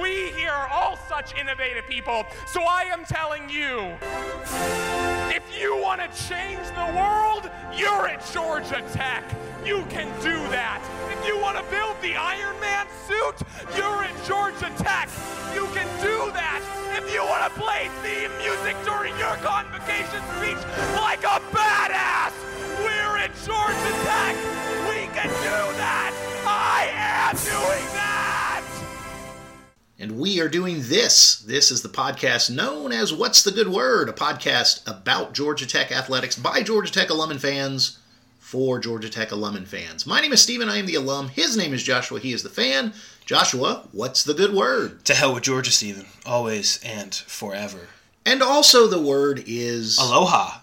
We here are all such innovative people. So I am telling you if you want to change the world, you're at Georgia Tech. You can do that. If you want to build the Iron Man suit, you're at Georgia Tech. You can do that. If you want to play theme music during your convocation speech like a badass, we're at Georgia Tech. We can do that. I am doing that. And we are doing this. This is the podcast known as What's the Good Word, a podcast about Georgia Tech athletics by Georgia Tech alum and fans for Georgia Tech alum and fans. My name is Steven. I am the alum. His name is Joshua. He is the fan. Joshua, what's the good word? To hell with Georgia, Steven. Always and forever. And also the word is Aloha.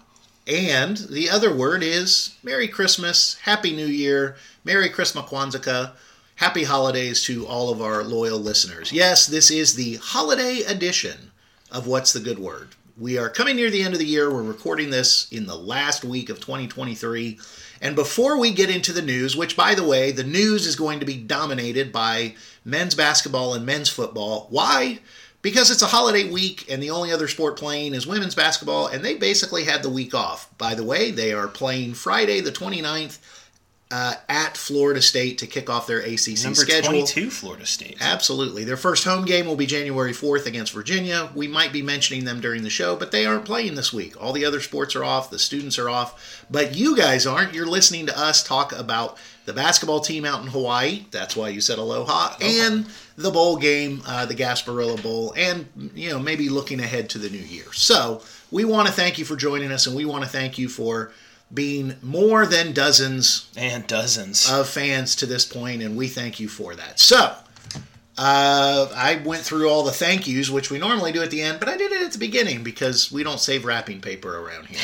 And the other word is Merry Christmas, Happy New Year, Merry Christmas Kwanzaa, Happy Holidays to all of our loyal listeners. Yes, this is the holiday edition of What's the Good Word. We are coming near the end of the year. We're recording this in the last week of 2023. And before we get into the news, which by the way, the news is going to be dominated by men's basketball and men's football. Why? Because it's a holiday week and the only other sport playing is women's basketball, and they basically had the week off. By the way, they are playing Friday the 29th uh, at Florida State to kick off their ACC Number schedule. 22, Florida State. Absolutely. Their first home game will be January 4th against Virginia. We might be mentioning them during the show, but they aren't playing this week. All the other sports are off, the students are off, but you guys aren't. You're listening to us talk about the basketball team out in Hawaii. That's why you said aloha. And the bowl game, uh, the Gasparilla Bowl, and, you know, maybe looking ahead to the new year. So we want to thank you for joining us, and we want to thank you for being more than dozens And dozens. of fans to this point, and we thank you for that. So, uh, I went through all the thank yous, which we normally do at the end, but I did it at the beginning because we don't save wrapping paper around here.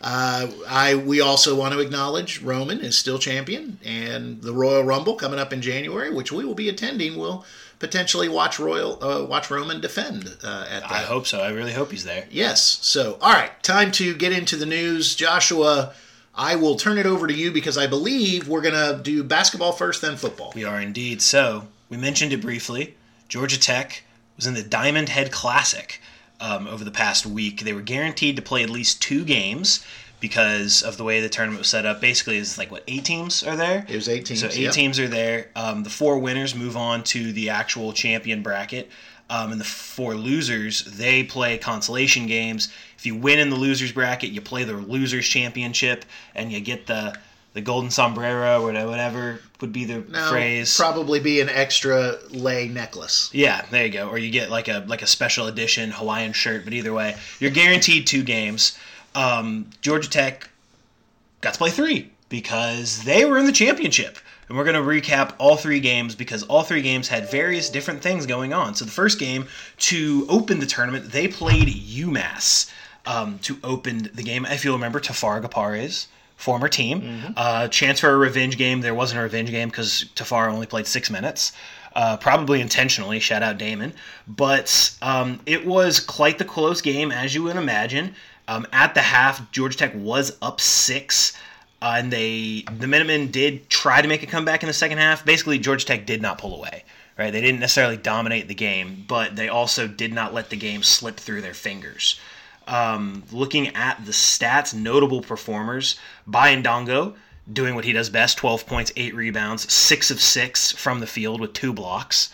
Uh, I we also want to acknowledge Roman is still champion, and the Royal Rumble coming up in January, which we will be attending. Will potentially watch Royal uh, watch Roman defend uh, at that. I hope so. I really hope he's there. Yes. So, all right, time to get into the news. Joshua, I will turn it over to you because I believe we're going to do basketball first, then football. We are indeed. So, we mentioned it briefly. Georgia Tech was in the Diamond Head Classic um, over the past week. They were guaranteed to play at least two games because of the way the tournament was set up. Basically, it's like what eight teams are there. It was eight teams, So eight yep. teams are there. Um, the four winners move on to the actual champion bracket. Um, and the four losers, they play consolation games. If you win in the losers bracket, you play the losers championship, and you get the the golden sombrero or whatever would be the Now, phrase. probably be an extra lei necklace. Yeah, there you go. Or you get like a like a special edition Hawaiian shirt. But either way, you're guaranteed two games. Um, Georgia Tech got to play three because they were in the championship. And we're going to recap all three games because all three games had various different things going on. So the first game to open the tournament, they played UMass um, to open the game. If you'll remember, Tafara Gapare's former team. Uh, chance for a revenge game. There wasn't a revenge game because Tafara only played six minutes. Uh, probably intentionally. Shout out Damon. But um, it was quite the close game, as you would imagine. Um, at the half, Georgia Tech was up six. Uh, and they the Minutemen did try to make a comeback in the second half. Basically, Georgia Tech did not pull away. Right, they didn't necessarily dominate the game, but they also did not let the game slip through their fingers. Um, looking at the stats, notable performers: Baye Ndongo doing what he does best: 12 points, eight rebounds, six of six from the field with two blocks.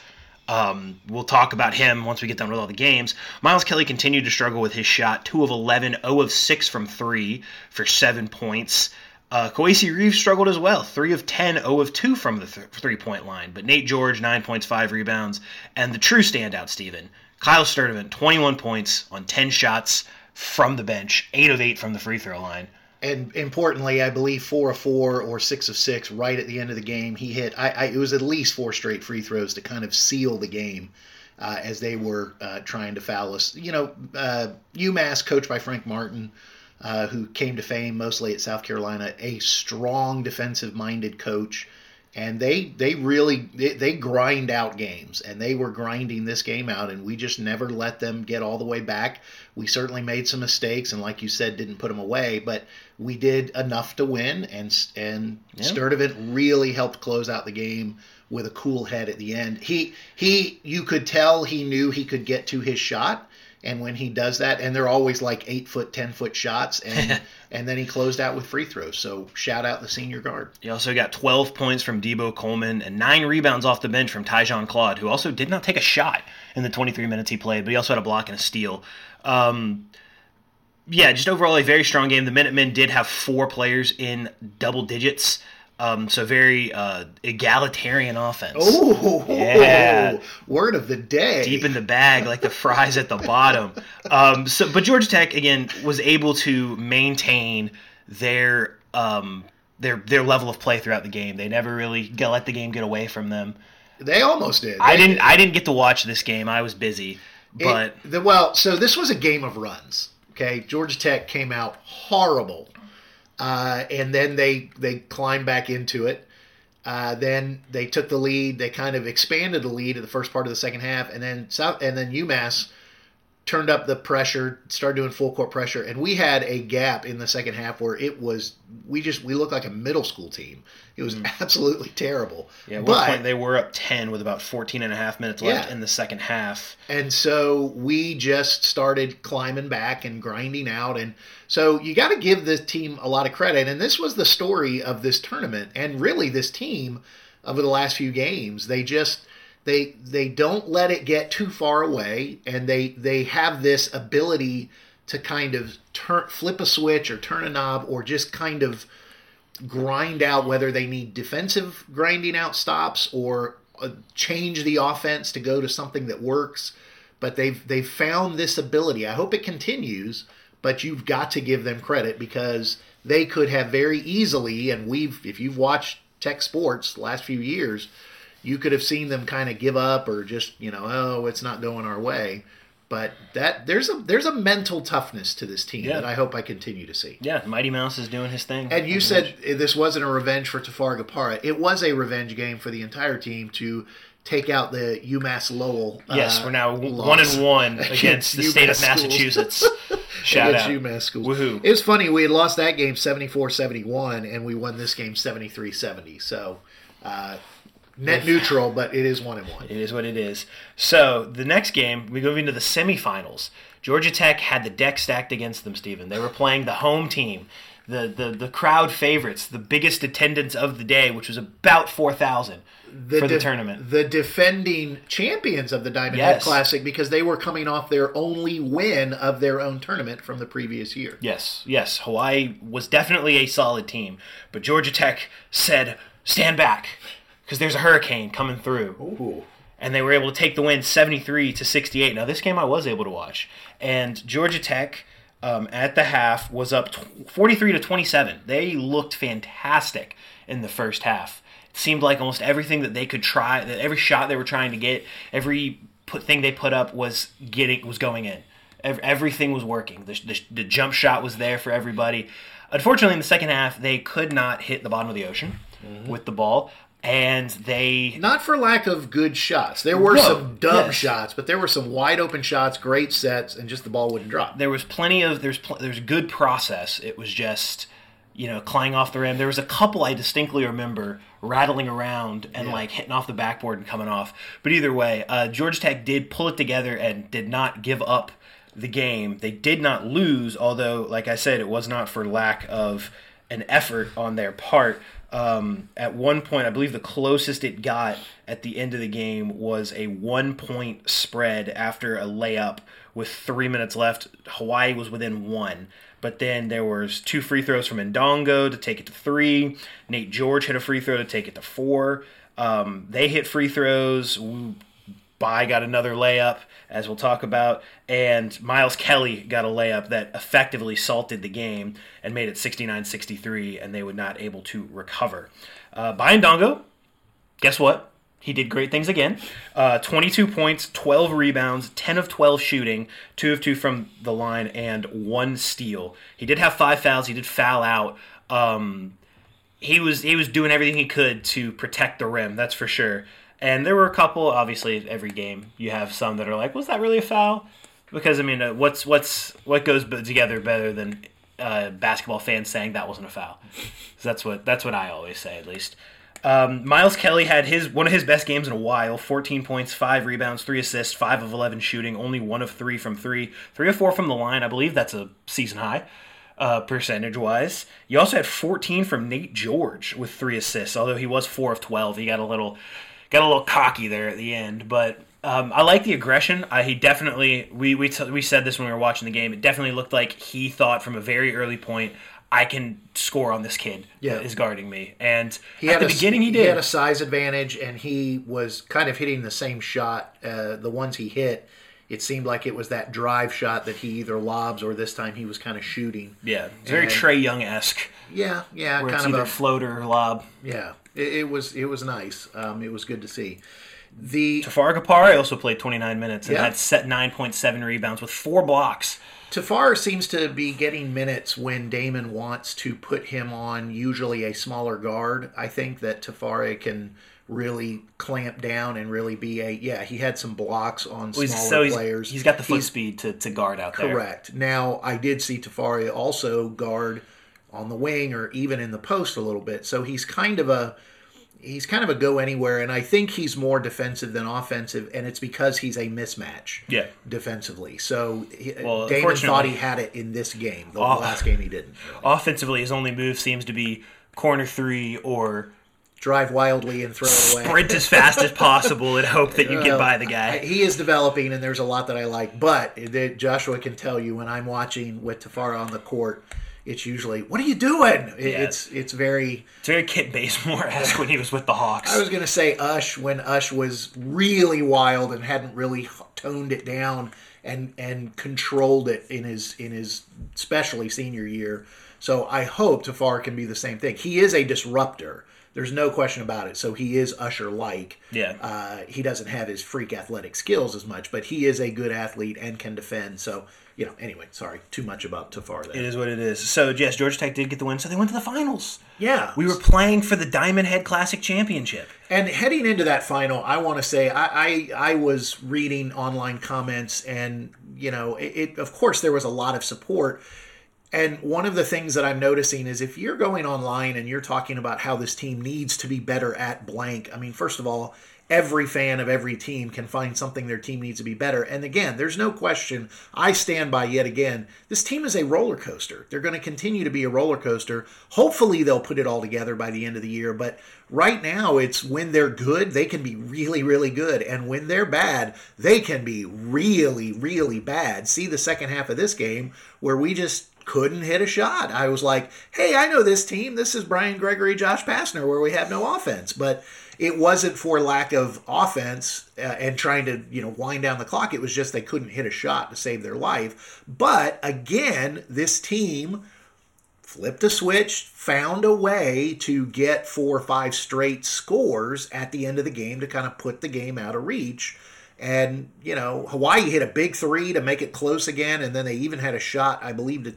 Um, we'll talk about him once we get done with all the games. Miles Kelly continued to struggle with his shot 2 of 11, 0 of 6 from 3 for 7 points. Uh, Kowacie Reeves struggled as well 3 of 10, 0 of 2 from the th- three point line. But Nate George, 9 points, 5 rebounds. And the true standout, Steven, Kyle Sturdivant, 21 points on 10 shots from the bench, 8 of 8 from the free throw line. And importantly, I believe four of four or six of six right at the end of the game. He hit. I, I it was at least four straight free throws to kind of seal the game uh, as they were uh, trying to foul us. You know, uh, UMass, coached by Frank Martin, uh, who came to fame mostly at South Carolina, a strong defensive-minded coach. And they they really they, they grind out games, and they were grinding this game out, and we just never let them get all the way back. We certainly made some mistakes, and like you said, didn't put them away, but we did enough to win. And and Yeah. Sturdivant really helped close out the game with a cool head at the end. He he you could tell he knew he could get to his shot and when he does that and they're always like 8 foot 10 foot shots and and then he closed out with free throws. So shout out the senior guard. He also got 12 points from Dabo Coleman and 9 rebounds off the bench from Tyzhaun Claude who also did not take a shot in the 23 minutes he played, but he also had a block and a steal. Um, yeah, just overall a very strong game. The Minutemen did have four players in double digits. Um, so very uh, egalitarian offense. Oh, Yeah. word of the day. deep in the bag, like the fries at the bottom. Um, so, but Georgia Tech again was able to maintain their um, their their level of play throughout the game. They never really let the game get away from them. They almost did. I didn't I didn't get to watch this game. I was busy, but It- the, well, so this was a game of runs. Okay, Georgia Tech came out horrible, uh, and then they they climbed back into it. Uh, then they took the lead. They kind of expanded the lead in the first part of the second half, and then South and then UMass turned up the pressure, started doing full court pressure, and we had a gap in the second half where it was we just we looked like a middle school team. It was absolutely terrible. Mm. yeah, at but, one point they were up 10 with about 14 and a half minutes left Yeah. in the second half. And so we just started climbing back and grinding out. And so you got to give this team a lot of credit. And this was the story of this tournament and really this team over the last few games. They just they they don't let it get too far away and they they have this ability to kind of turn flip a switch or turn a knob or just kind of grind out whether they need defensive grinding out stops or uh, change the offense to go to something that works. But they've they've found this ability. I hope it continues. But you've got to give them credit because they could have very easily, and we've if you've watched Tech Sports the last few years, you could have seen them kind of give up or just you know oh it's not going our way. But that there's a there's a mental toughness to this team Yeah. that I hope I continue to see. Yeah, Mighty Mouse is doing his thing. And you said this wasn't a revenge for Tafara Gapare. It was a revenge game for the entire team to take out the UMass Lowell. yes, uh, we're now one and one against the state of Massachusetts. Shout out. UMass schools. Woohoo. It was funny. We had lost that game 74-71, and we won this game 73-70. So uh, net neutral, but it is one and one. It is what it is. So the next game, we go into the semifinals. Georgia Tech had the deck stacked against them, Stephen. They were playing the home team, the the, the crowd favorites, the biggest attendance of the day, which was about four thousand for the tournament. The defending champions of the Diamond Yes. Head Classic because they were coming off their only win of their own tournament from the previous year. Yes, yes. Hawaii was definitely a solid team, but Georgia Tech said, "Stand back, because there's a hurricane coming through." Ooh. and they were able to take the win 73 to 68. Now this game I was able to watch, and Georgia Tech um, at the half was up tw- 43 to 27. They looked fantastic in the first half. It seemed like almost everything that they could try, that every shot they were trying to get, every put thing they put up was getting was going in. Ev- Everything was working. The, the, the jump shot was there for everybody. Unfortunately, in the second half, they could not hit the bottom of the ocean with the ball, and they Not for lack of good shots. There were No, some dumb yes. shots, but there were some wide open shots, great sets, and just the ball wouldn't drop. there was plenty of there's pl- there's good process. It was just you know clanging off the rim. There was a couple I distinctly remember rattling around and like hitting off the backboard and coming off. But either way, uh, Georgia Tech did pull it together and did not give up the game. They did not lose, although like I said, it was not for lack of an effort on their part. Um, at one point, I believe the closest it got at the end of the game was a one point spread after a layup with three minutes left. Hawaii was within one. But then there was two free throws from Ndongo to take it to three. Nate George hit a free throw to take it to four. Um, they hit free throws. Baye got another layup, as we'll talk about, and Miles Kelly got a layup that effectively salted the game and made it 69-63, and they were not able to recover. Uh, Baye Ndongo, guess what? He did great things again. Uh, 22 points, 12 rebounds, 10 of 12 shooting, 2 of 2 from the line, and 1 steal. He did have 5 fouls. He did foul out. Um, he was he was doing everything he could to protect the rim. That's for sure. And there were a couple. Obviously, every game you have some that are like, "Was that really a foul?" Because I mean, uh, what's what's what goes together better than uh, basketball fans saying that wasn't a foul? That's what that's what I always say, at least. Um, Miles Kelly had his one of his best games in a while. 14 points, five rebounds, three assists, five of 11 shooting, only one of three from three, three of four from the line. I believe that's a season high. Uh, percentage wise, you also had 14 from Nate George with three assists. Although he was four of 12, he got a little got a little cocky there at the end. But um, I like the aggression. I, he definitely we we, t- we said this when we were watching the game. It definitely looked like he thought from a very early point. I can score on this kid Yeah. that is guarding me. And He at had the a, beginning, he He did. had a size advantage, and he was kind of hitting the same shot. Uh, the ones he hit, it seemed like it was that drive shot that he either lobs or this time he was kind of shooting. yeah, it's very And- Trae Young esque, Yeah, yeah, kind of a floater lob. yeah. It, it was it was nice. Um, it was good to see. The Tafara Gapare also played 29 minutes and Yeah. had set 9.7 rebounds with four blocks. Tafar seems to be getting minutes when Damon wants to put him on usually a smaller guard. I think that Tafari can really clamp down and really be a yeah. He had some blocks on He's, smaller so he's, players. he's got the foot He's- speed to, to guard out there. Correct. Now, I did see Tafari also guard on the wing or even in the post a little bit. So he's kind of a he's kind of a go anywhere and I think he's more defensive than offensive and it's because he's a mismatch. Yeah. Defensively. So he, Well, Damon thought he had it in this game. The Oh. last game he didn't. Offensively, his only move seems to be corner three or Drive wildly and throw it away. sprint as fast as possible and hope that you get uh, by the guy. he is developing, and there's a lot that I like. But Joshua can tell you when I'm watching with Tafara on the court, it's usually, "What are you doing?" It- Yeah. It's it's very. It's very Kent Bazemore esque when he was with the Hawks. I was gonna say Ush when Ush was really wild and hadn't really toned it down and and controlled it in his in his especially senior year. So I hope Tafar can be the same thing. He is a disruptor. There's no question about it. So he is Usher like. Yeah. Uh, he doesn't have his freak athletic skills as much, but he is a good athlete and can defend. So you know. Anyway, sorry, too much about Tafar there. It is what it is. So yes, Georgia Tech did get the win, so they went to the finals. Yeah, We were playing for the Diamond Head Classic Championship. And heading into that final, I want to say I, I I was reading online comments, and you know, it, it of course there was a lot of support. And one of the things that I'm noticing is if you're going online and you're talking about how this team needs to be better at blank, I mean, first of all, every fan of every team can find something their team needs to be better. And again, there's no question. I stand by yet again. This team is a roller coaster. They're going to continue to be a roller coaster. Hopefully, they'll put it all together by the end of the year. But right now, it's when they're good, they can be really, really good. And when they're bad, they can be really, really bad. See the second half of this game where we just couldn't hit a shot. I was like, hey, I know this team. This is Brian Gregory, Josh Pastner, where we have no offense. But it wasn't for lack of offense uh, and trying to, you know, wind down the clock. It was just they couldn't hit a shot to save their life. But again, this team flipped a switch, found a way to get four or five straight scores at the end of the game to kind of put the game out of reach. And, you know, Hawaii hit a big three to make it close again. And then they even had a shot, I believe, to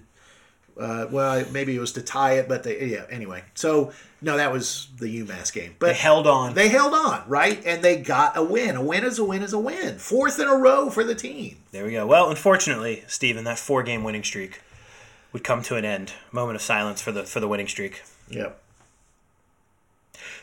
uh, well, maybe it was to tie it, but they, yeah. Anyway, so no, that was the UMass game. But They held on. They held on, right? And they got a win. A win is a win is a win. Fourth in a row for the team. There we go. Well, unfortunately, Steven, that four game winning streak would come to an end. Moment of silence for the for the winning streak. Yep.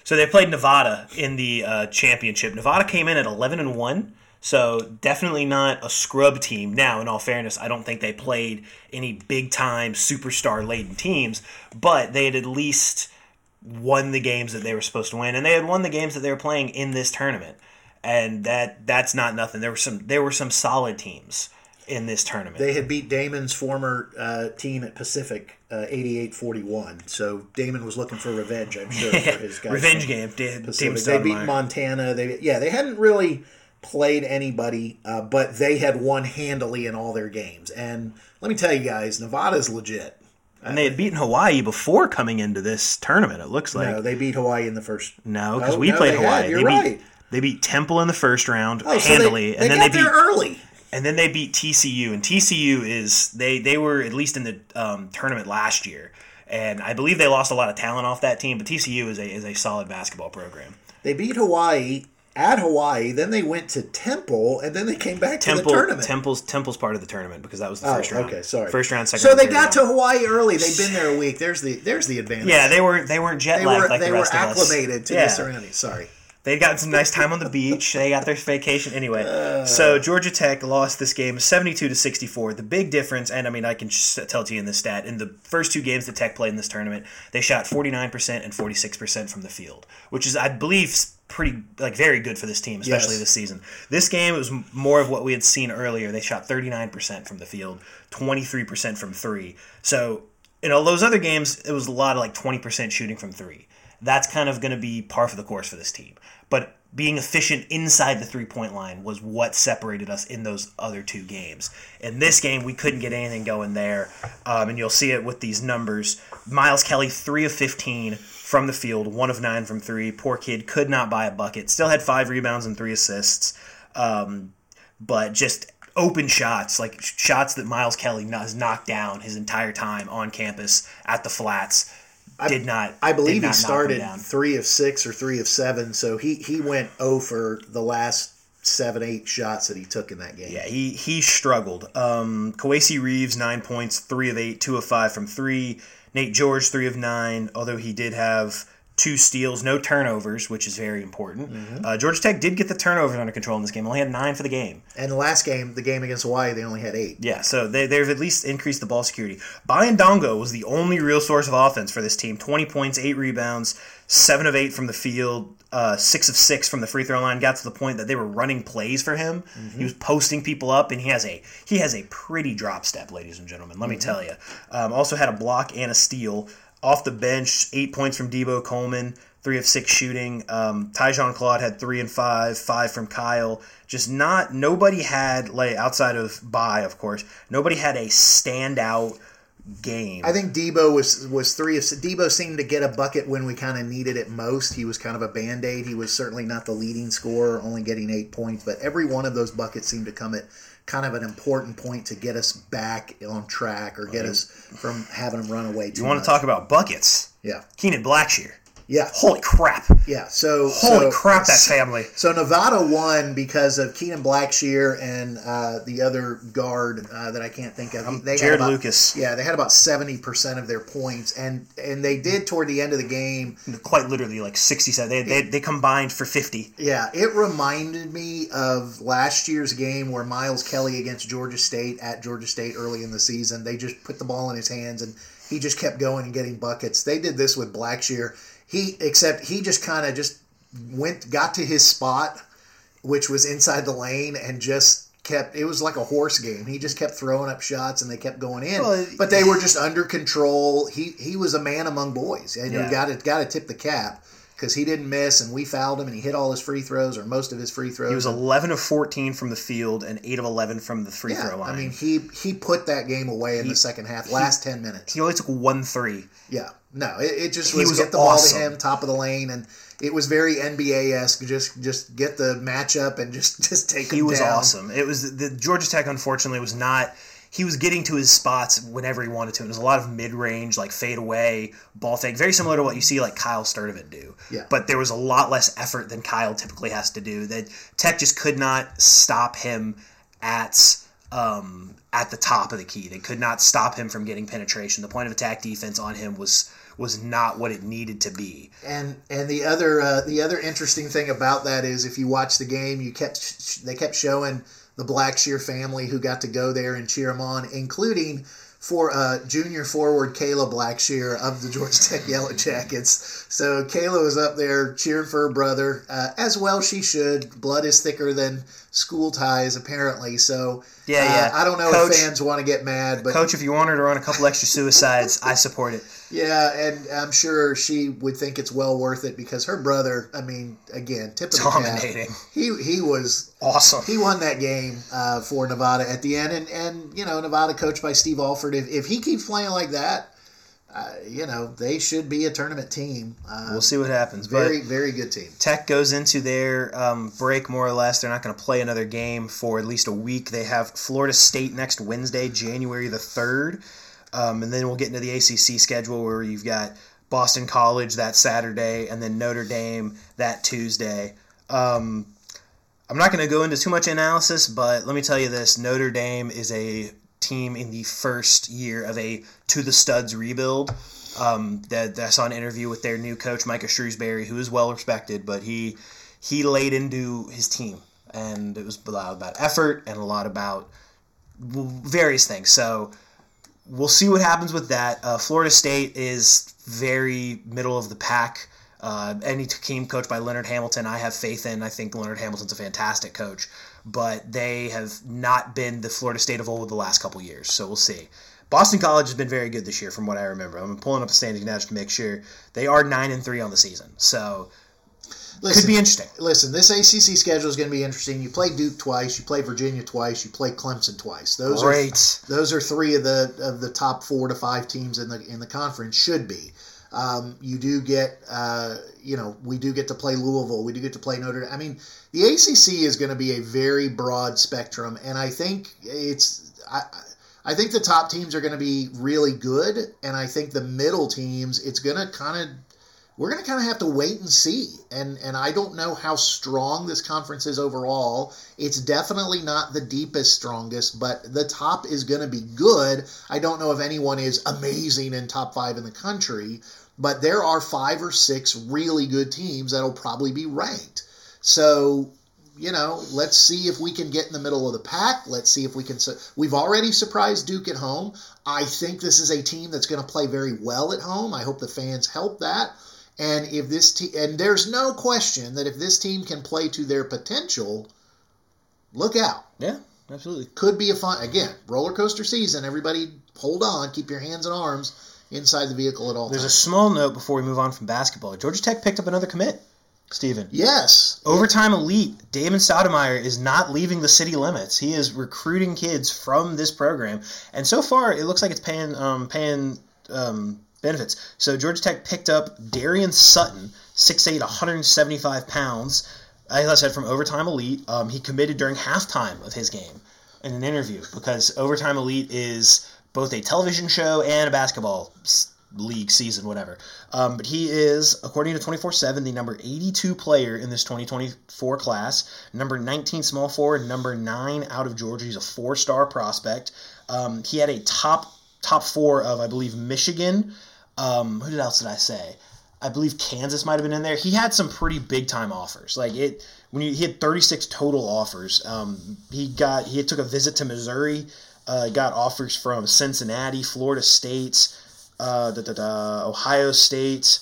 So they played Nevada in the uh, championship. Nevada came in at eleven and one, so definitely not a scrub team. Now, in all fairness, I don't think they played any big time superstar laden teams, but they had at least won the games that they were supposed to win, and they had won the games that they were playing in this tournament. And that that's not nothing. There were some there were some solid teams in this tournament. They had beat Damon's former uh, team at Pacific uh, 88-41. So Damon was looking for revenge, I'm sure, for his guys. Revenge game. Da- Pacific. They beat Montana. They yeah, they hadn't really played anybody, uh, but they had won handily in all their games. And let me tell you guys, Nevada's legit. and they had beaten Hawaii before coming into this tournament. It looks like no, they beat Hawaii in the first. No, because No, we no, played they Hawaii. had. You're they beat right. they beat Temple in the first round Oh, so handily, they, and then they beat there early. and then they beat TCU. And TCU is they they were at least in the um, tournament last year, and I believe they lost a lot of talent off that team. But TCU is a is a solid basketball program. They beat Hawaii, at Hawaii. Then they went to Temple, and then they came back to the tournament. Temple's Temple's part of the tournament because that was the Oh, first round. okay, sorry. First round, second. So they got round. to Hawaii early. They've been there a week. There's the there's the advantage. Yeah, they were they weren't jet they lagged were like they the were rest of us. acclimated to Yeah. the surroundings. Sorry. They got some nice time on the beach. They got their vacation anyway. Uh. so Georgia Tech lost this game 72 to 64. The big difference, and I mean I can tell to you in this stat, in the first two games that Tech played in this tournament, they shot 49% and 46% from the field, which is I believe pretty like very good for this team, especially Yes. this season. This game was more of what we had seen earlier. They shot 39% from the field, 23% from 3. So in all those other games, it was a lot of like 20% shooting from 3 that's kind of going to be par for the course for this team. But being efficient inside the three point line was what separated us in those other two games. In this game, we couldn't get anything going there, um, and you'll see it with these numbers. Miles Kelly, three of 15 from the field, one of nine from three. Poor kid could not buy a bucket. Still had five rebounds and three assists, um, but just open shots, like shots that Miles Kelly has knocked down his entire time on campus at the flats. Did not. I believe not he started three of six or three of seven, so he he went for the last seven eight shots that he took in that game. Yeah, he he struggled. Um, Kowacie Reeves nine points, three of eight, two of five from three. Nate George three of nine, although he did have two steals, no turnovers, which is very important. Mm-hmm. Uh, Georgia Tech did get the turnovers under control in this game. Only had nine for the game. And the last game, the game against Hawaii, they only had eight. Yeah, so they, they've at least increased the ball security. Baye Ndongo was the only real source of offense for this team. 20 points, 8 rebounds, 7 of 8 from the field, uh, 6 of 6 from the free throw line. Got to the point that they were running plays for him. He was posting people up, and he has a he has a pretty drop step, ladies and gentlemen. Let me tell you. Um, also had a block and a steal. Off the bench, 8 points from Dabo Coleman. Three of six shooting. Um, Tyzhaun Claude had three and five, five from Kyle. Just not nobody had like outside of Baye, of course. Nobody had a standout game. I think Dabo was was three of Dabo seemed to get a bucket when we kind of needed it most. He was kind of a band aid. He was certainly not the leading scorer, only getting eight points, but every one of those buckets seemed to come at kind of an important point to get us back on track or get us from having them run away too you want much. to talk about buckets? Yeah, Kenan Blackshear. Yeah, Holy crap! yeah. So Holy so- crap! That family. So Nevada won because of Kenan Blackshear and uh, the other guard uh, that I can't think of. They had Jarod about- Lucas. Yeah, they had about seventy percent of their points, and and they did toward the end of the game. Quite literally, like sixty-seven. They, they they combined for fifty. Yeah, it reminded me of last year's game where Miles Kelly against Georgia State at Georgia State early in the season. They just put the ball in his hands and he just kept going and getting buckets. They did this with Blackshear. He except he just kind of just went got to his spot, which was inside the lane, and just kept. It was like a horse game. He just kept throwing up shots and they kept going in. Well, but they were just under control. He he was a man among boys, and Yeah. you got to got to tip the cap because he didn't miss, and we fouled him, and he hit all his free throws or most of his free throws. He was eleven of fourteen from the field and eight of eleven from the free yeah, throw line. I mean, he he put that game away in the second half, last ten minutes. he only took one three. Yeah, no, it, it just He was, was get the awesome. ball to him, top of the lane, and it was very NBA esque. Just just get the matchup and just just take He was down. awesome. It was the Georgia Tech. Unfortunately, was not. He was getting to his spots whenever he wanted to. And it was a lot of mid-range, like fade away, ball fake, very similar to what you see like Kyle Sturdivant do. Yeah. But there was a lot less effort than Kyle typically has to do. That Tech just could not stop him at um, at the top of the key. They could not stop him from getting penetration. The point of attack defense on him was was not what it needed to be. And and the other uh, the other interesting thing about that is if you watch the game, you kept they kept showing the Blackshear family who got to go there and cheer them on, including for uh, junior forward Kayla Blackshear of the Georgia Tech Yellow Jackets. So Kayla was up there cheering for her brother, uh, as well she should. Blood is thicker than school ties, apparently. So Yeah, uh, yeah. I don't know Coach- if fans want to get mad, but Coach, if you want her to run a couple extra suicides, I support it. yeah, and I'm sure she would think it's well worth it because her brother, I mean, again, tip of the cap, Dominating. he he was Awesome. he won that game uh, for Nevada at the end, and and you know Nevada coached by Steve Alford. If if he keeps playing like that, uh, you know they should be a tournament team. Uh, We'll see what happens. very but very good team. Tech goes into their um, break more or less. They're not going to play another game for at least a week. They have Florida State next Wednesday, January the 3rd. Um, and then we'll get into the ACC schedule where you've got Boston College that Saturday and then Notre Dame that Tuesday. Um, I'm not going to go into too much analysis, but let me tell you this: Notre Dame is a team in the first year of a to the studs rebuild. Um, that, I saw an interview with their new coach, Micah Shrewsberry, who is well respected, but he he laid into his team, and it was a lot about effort and a lot about various things. So we'll see what happens with that. Uh, Florida State is very middle of the pack. Uh, any team coached by Leonard Hamilton, I have faith in. I think Leonard Hamilton's a fantastic coach, but they have not been the Florida State of old the last couple years. So we'll see. Boston College has been very good this year, from what I remember. I'm pulling up the standings now just to make sure they are nine and three on the season. So Listen, could be interesting. Listen, this ACC schedule is going to be interesting. You play Duke twice, you play Virginia twice, you play Clemson twice. Those Great. are those are three of the of the top four to five teams in the in the conference should be. Um, you do get, uh, you know, we do get to play Louisville. We do get to play Notre Dame. I mean, the ACC is going to be a very broad spectrum, and I think it's. I, I think the top teams are going to be really good, and I think the middle teams, it's going to kind of we're going to kind of have to wait and see. And and I don't know how strong this conference is overall. It's definitely not the deepest, strongest, but the top is going to be good. I don't know if anyone is amazing in top five in the country, but there are five or six really good teams that'll probably be ranked. So you know, let's see if we can get in the middle of the pack. Let's see if we can. Su- We've already surprised Duke at home. I think this is a team that's going to play very well at home. I hope the fans help that. And if this team, and there's no question that if this team can play to their potential, look out. Yeah, absolutely. Could be a fun again roller coaster season. Everybody, hold on, keep your hands and arms inside the vehicle at all times. There's a small note before we move on from basketball. Georgia Tech picked up another commit. Steven. yes, Overtime elite, Damon Stoudamire is not leaving the city limits. He is recruiting kids from this program, and so far it looks like it's paying um, paying um, benefits. So Georgia Tech picked up Darian Sutton, 6'8", 175 pounds. As I said, from Overtime Elite. Um, he committed during halftime of his game in an interview because Overtime Elite is both a television show and a basketball league season, whatever. Um, but he is, according to 24 7, the number 82 player in this 2024 class, number 19 small forward, number 9 out of Georgia. He's a four star prospect. Um, he had a top top four of, I believe, Michigan. Um, who else did I say? I believe Kansas might have been in there. He had some pretty big time offers. Like it when you, he had 36 total offers. Um, he got he took a visit to Missouri. Uh, got offers from Cincinnati, Florida State, uh, da, da, da, Ohio State.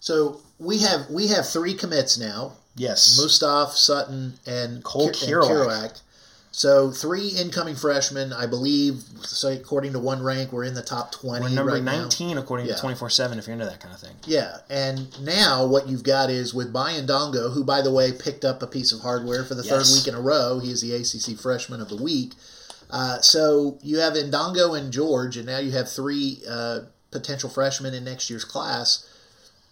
So we have we have three commits now: Yes, Mustaf, Sutton, and Cole and Kirouac. So three incoming freshmen, I believe. So according to one rank, we're in the top twenty we're number right now. 19 according Yeah. to 24 7 if you're into that kind of thing. Yeah, and now what you've got is with Baye Ndongo, who by the way picked up a piece of hardware for the Yes. third week in a row. He is the ACC Freshman of the Week. Uh, so you have Ndongo and George, and now you have three uh, potential freshmen in next year's class.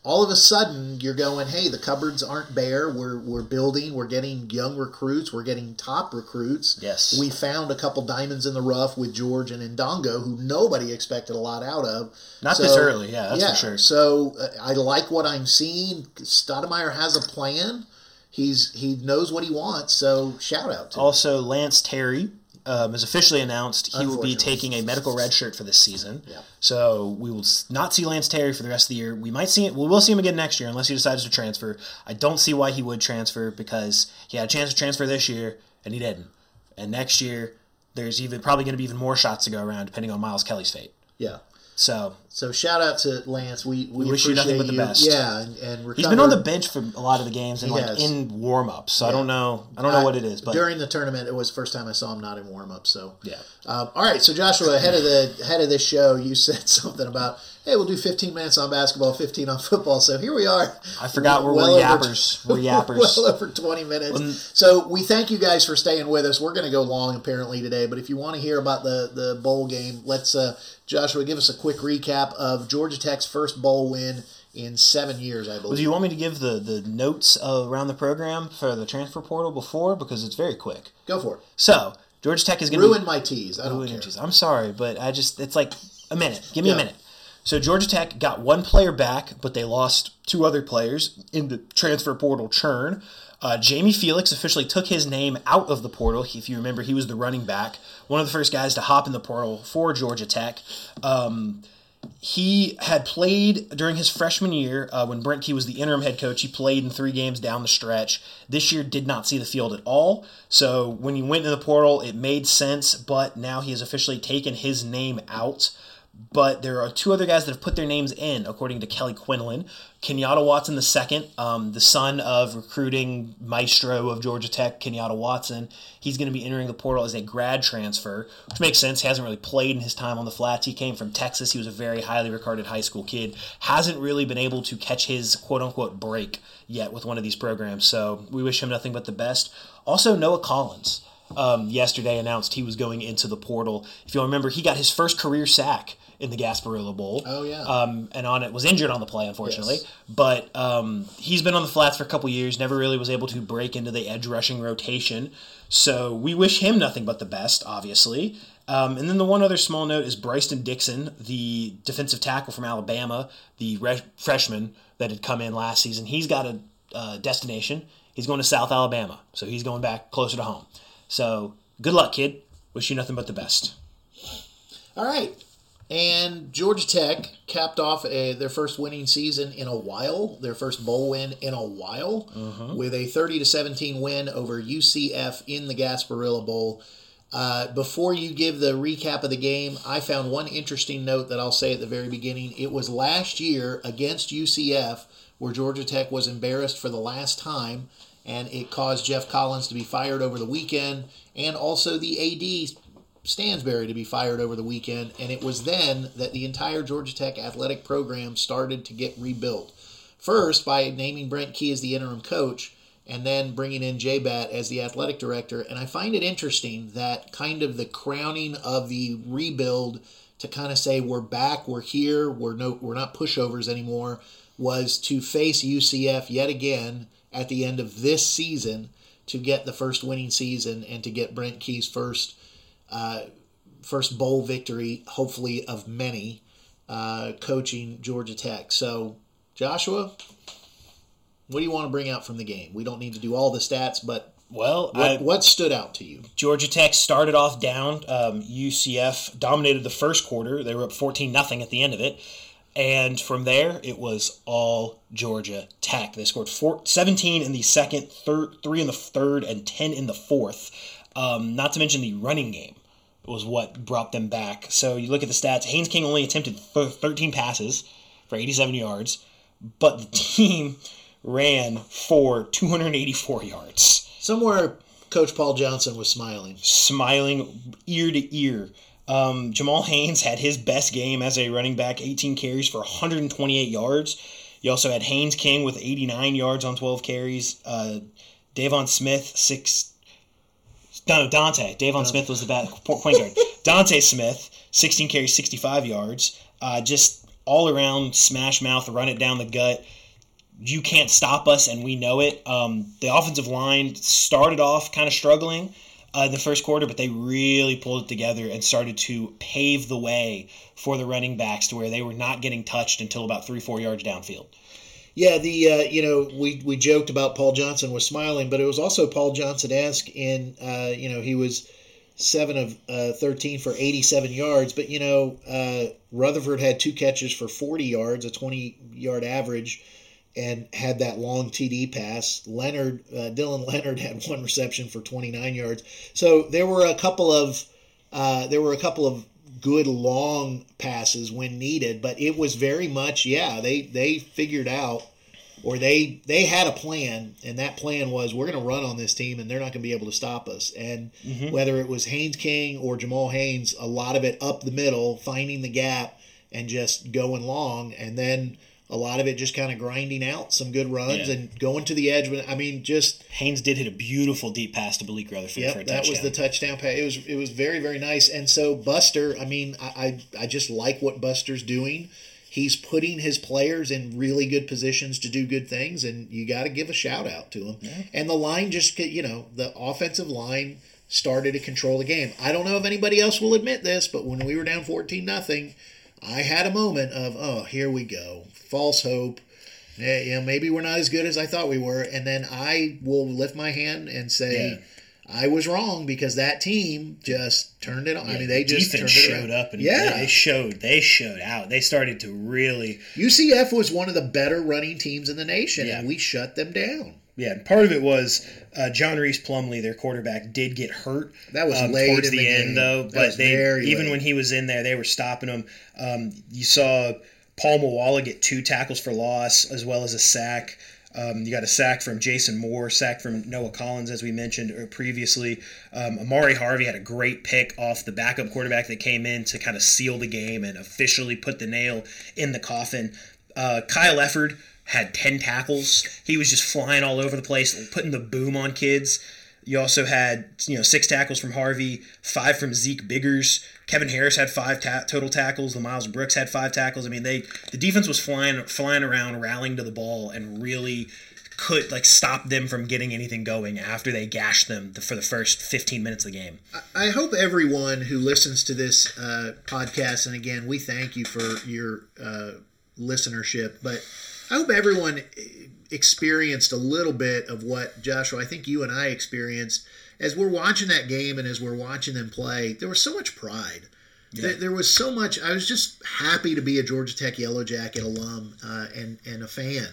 All of a sudden, you're going, hey, the cupboards aren't bare. We're we're building. We're getting young recruits. We're getting top recruits. Yes. we found a couple diamonds in the rough with George and Ndongo, who nobody expected a lot out of. Not this early, yeah, that's for sure. So uh, I like what I'm seeing. Stoudamire has a plan. He's he knows what he wants. So shout out to him. Also, Lance Terry um, is officially announced. He will be taking a medical red shirt for this season. Yeah. So we will not see Lance Terry for the rest of the year. We might see it. We will see him again next year unless he decides to transfer. I don't see why he would transfer because he had a chance to transfer this year and he didn't. And next year, there's even probably going to be even more shots to go around depending on Miles Kelly's fate. Yeah. So So shout out to Lance. We we, wish you nothing but the best. Yeah, and, and recover. he's been on the bench for a lot of the games and He like has. in warm ups. So I don't know. I don't know what it is, but during the tournament, it was the first time I saw him not in warm up. So yeah. Um, all right, so Joshua, ahead of the head of this show, you said something about, hey, we'll do 15 minutes on basketball, 15 on football. So here we are. I forgot we're, Well we're over- yappers. We're yappers. well over 20 minutes. so we thank you guys for staying with us. We're going to go long apparently today, but if you want to hear about the the bowl game, let's uh, Joshua give us a quick recap of Georgia Tech's first bowl win in seven years, I Well, believe. do you want me to give the, the notes uh, around the program for the transfer portal before? Because it's very quick. go for it. So, Georgia Tech is going to Ruin my tease. I don't ruin care. tease. I'm sorry, but I just, it's like a minute. Give me a minute. So Georgia Tech got one player back, but they lost two other players in the transfer portal churn. Uh, Jamie Felix officially took his name out of the portal. If you remember, he was the running back, one of the first guys to hop in the portal for Georgia Tech. Um, he had played during his freshman year uh, when Brent Key was the interim head coach. He played in three games down the stretch. This year did not see the field at all. So when he went in the portal, it made sense, but now he has officially taken his name out but there are two other guys that have put their names in, according to Kelly Quinlan. Kenyatta Watson II, um, the son of recruiting maestro of Georgia Tech, Kenyatta Watson. He's going to be entering the portal as a grad transfer, which makes sense. He hasn't really played in his time on the flats. He came from Texas. He was a very highly regarded high school kid. Hasn't really been able to catch his quote unquote break yet with one of these programs. So we wish him nothing but the best. Also, Noah Collins. Um, yesterday announced he was going into the portal. If you'll remember, he got his first career sack in the Gasparilla Bowl. Oh yeah. Um, and on it was injured on the play, unfortunately. Yes. But um, he's been on the flats for a couple years. Never really was able to break into the edge rushing rotation. So we wish him nothing but the best, obviously. Um, and then the one other small note is Bryson Dixon, the defensive tackle from Alabama, the re- freshman that had come in last season. He's got a uh, destination. He's going to South Alabama, so he's going back closer to home. So good luck, kid. Wish you nothing but the best. All right. And Georgia Tech capped off a, their first winning season in a while, their first bowl win in a while, with a 30 to 17 win over UCF in the Gasparilla Bowl. Uh, before you give the recap of the game, I found one interesting note that I'll say at the very beginning. It was last year against UCF where Georgia Tech was embarrassed for the last time, and it caused Geoff Collins to be fired over the weekend, and also the AD Stansbury to be fired over the weekend, and it was then that the entire Georgia Tech athletic program started to get rebuilt. First, by naming Brent Key as the interim coach, and then bringing in J Batt as the athletic director. And I find it interesting that kind of the crowning of the rebuild to kind of say we're back, we're here, we're no, we're not pushovers anymore, was to face UCF yet again at the end of this season to get the first winning season and to get Brent Key's first uh, first bowl victory, hopefully of many, uh, coaching Georgia Tech. So, Joshua, what do you want to bring out from the game? We don't need to do all the stats, but Well, what, I, what stood out to you? Georgia Tech started off down. Um, UCF dominated the first quarter. They were up 14 nothing at the end of it. And from there, it was all Georgia Tech. They scored four, 17 in the second, third, three in the third, and 10 in the fourth. Um, not to mention the running game was what brought them back. So you look at the stats. Haynes King only attempted 13 passes for 87 yards, but the team ran for 284 yards Somewhere, Coach Paul Johnson was smiling. smiling ear to ear. Um, Jamal Haynes had his best game as a running back, 18 carries for 128 yards. You also had Haynes King with 89 yards on 12 carries. Uh, Deivon Smith, six. No, Dontae. Deivon Smith was the bat, point guard. Dontae Smith, 16 carries, 65 yards. Uh, just all around smash mouth, run it down the gut you can't stop us, and we know it. Um, the offensive line started off kind of struggling uh, in the first quarter, but they really pulled it together and started to pave the way for the running backs to where they were not getting touched until about three, four yards downfield. Yeah, the uh, you know we we joked about Paul Johnson was smiling, but it was also Paul Johnson esque in uh, you know he was seven of uh, thirteen for eighty seven yards, but you know uh, Rutherford had two catches for forty yards, a twenty yard average, and had that long TD pass. Leonard uh, Dylan Leonard had one reception for twenty nine yards. So there were a couple of uh, there were a couple of good long passes when needed, but it was very much yeah they they figured out or they they had a plan and that plan was we're going to run on this team and they're not going to be able to stop us. And mm-hmm. whether it was Haynes King or Jamal Haynes a lot of it up the middle finding the gap and just going long and then a lot of it just kind of grinding out some good runs Yeah. and going to the edge But, I mean just Haynes did hit a beautiful deep pass to Malik Rutherford for a Yep, touchdown. that was the touchdown pass. It was it was very very nice. And so Buster, I mean, I I, I just like what Buster's doing. He's putting his players in really good positions to do good things, and you got to give a shout out to him. And the line just, you know, the offensive line started to control the game. I don't know if anybody else will admit this, but when we were down fourteen nothing, I had a moment of, oh, here we go, false hope. Eh, You know, maybe we're not as good as I thought we were, and then I will lift my hand and say. Yeah. I was wrong because that team just turned it on. I mean, they just defense turned it showed up and yeah, they, they showed they showed out. They started to really UCF was one of the better running teams in the nation, Yeah. and we shut them down. Yeah, and part of it was uh, John Rhys Plumlee, their quarterback, did get hurt. That was um, late towards in the, the end, though. That but was they even late. when he was in there, they were stopping him. Um, you saw Paul Moala get two tackles for loss as well as a sack. Um, you got a sack from Jason Moore, sack from Noah Collins, as we mentioned uh, previously. Um, Ahmari Harvey had a great pick off the backup quarterback that came in to kind of seal the game and officially put the nail in the coffin. Uh, Kyle Efford had 10 tackles. He was just flying all over the place, putting the boom on kids. You also had, you know, six tackles from Harvey, five from Zeek Biggers. Kevin Harris had five ta- total tackles. The Miles Brooks had five tackles. I mean, they the defense was flying flying around, rallying to the ball, and really could like stop them from getting anything going after they gashed them for the first 15 minutes of the game. I hope everyone who listens to this uh, podcast, and again, we thank you for your uh, listenership, but I hope everyone experienced a little bit of what Joshua, I think you and I experienced as we're watching that game and as we're watching them play. There was so much pride. There, there was so much. I was just happy to be a Georgia Tech Yellow Jacket alum uh, and and a fan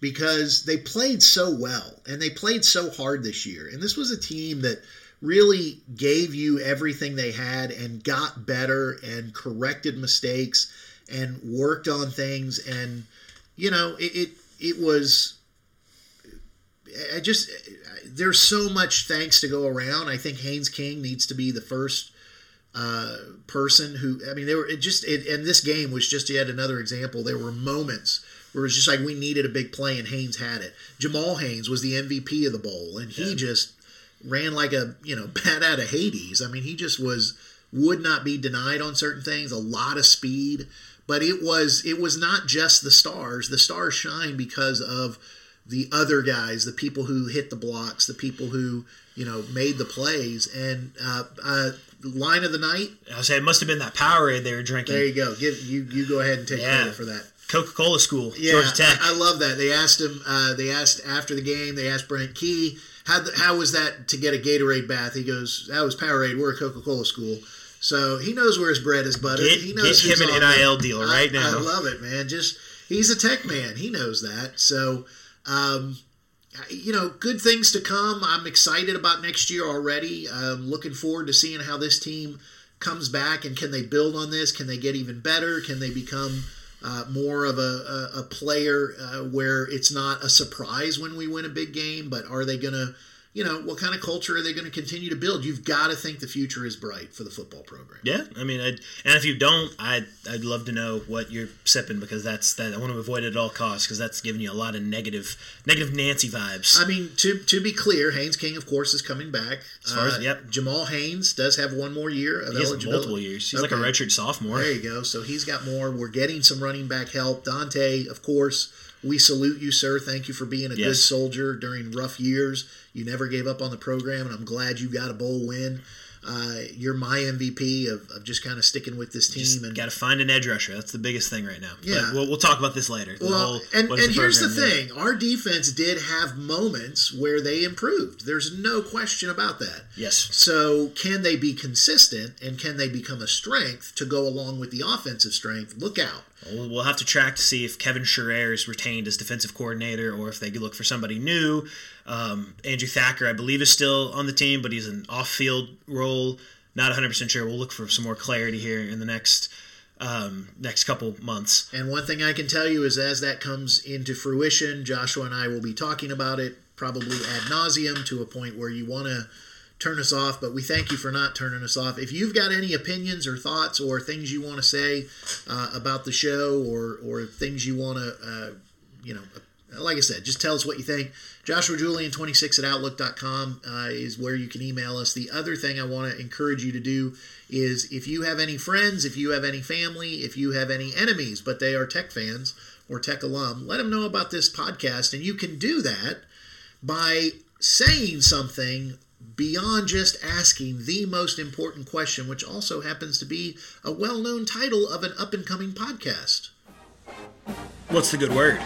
because they played so well and they played so hard this year. And this was a team that really gave you everything they had and got better and corrected mistakes and worked on things and you know it it, it was I just there's so much thanks to go around. I think Haynes King needs to be the first uh, person who I mean there were it just it, and this game was just yet another example. There were moments where it was just like we needed a big play and Haynes had it. Jamal Haynes was the MVP of the bowl and he just ran like a you know bat out of Hades. I mean he just was would not be denied on certain things. A lot of speed, but it was it was not just the stars. The stars shine because of the other guys, the people who hit the blocks, the people who you know made the plays, and uh, uh, line of the night. I was saying it must have been that Powerade they were drinking. There you go. Give you you go ahead and take Yeah. credit for that. Coca Cola School, Yeah, Georgia Tech. I, I love that. They asked him. Uh, they asked after the game. They asked Brent Key how th- how was that to get a Gatorade bath. He goes, "That was Powerade. We're a Coca Cola school." So he knows where his bread is buttered. Get- he knows get him an NIL deal right now. I love it, man. Just he's a tech man. He knows that. So, um, you know, good things to come. I'm excited about next year already. Um, looking forward to seeing how this team comes back and can they build on this? Can they get even better? Can they become uh, more of a, a, a player uh, where it's not a surprise when we win a big game, but are they going to, you know, what kind of culture are they going to continue to build? You've got to think the future is bright for the football program. Yeah, I mean, I'd, and if you don't, I'd I'd love to know what you're sipping because that's that I want to avoid it at all costs because that's giving you a lot of negative negative Nancy vibes. I mean, to to be clear, Haynes King, of course, is coming back. As far as- Uh, yep. Jamal Haynes does have one more year of he has eligibility. multiple years. He's like a redshirt sophomore. There you go. So he's got more. We're getting some running back help. Dontae, of course, we salute you, sir. Thank you for being a good soldier during rough years. You never gave up on the program, and I'm glad you got a bowl win. Uh, you're my MVP of, of just kind of sticking with this team. Just and got to find an edge rusher. That's the biggest thing right now. Yeah. We'll, we'll talk about this later. The Well, whole- and, and here's the program doing. thing: our defense did have moments where they improved. There's no question about that. Yes. So, can they be consistent and can they become a strength to go along with the offensive strength? Look out. We'll, have to track to see if Kevin Sherrer is retained as defensive coordinator or if they look for somebody new. Um, Andrew Thacker, I believe, is still on the team, but he's an off-field role. Not 100% sure. We'll look for some more clarity here in the next um, next couple months. And one thing I can tell you is as that comes into fruition, Joshua and I will be talking about it probably ad nauseum to a point where you want to turn us off. But we thank you for not turning us off. If you've got any opinions or thoughts or things you want to say uh, about the show or, or things you want to, uh, you know, like I said, just tell us what you think. Joshua Julian 26 at Outlook.com uh, is where you can email us. The other thing I want to encourage you to do is if you have any friends, if you have any family, if you have any enemies, but they are tech fans or tech alum, let them know about this podcast. And you can do that by saying something beyond just asking the most important question, which also happens to be a well known title of an up and coming podcast. What's the good word?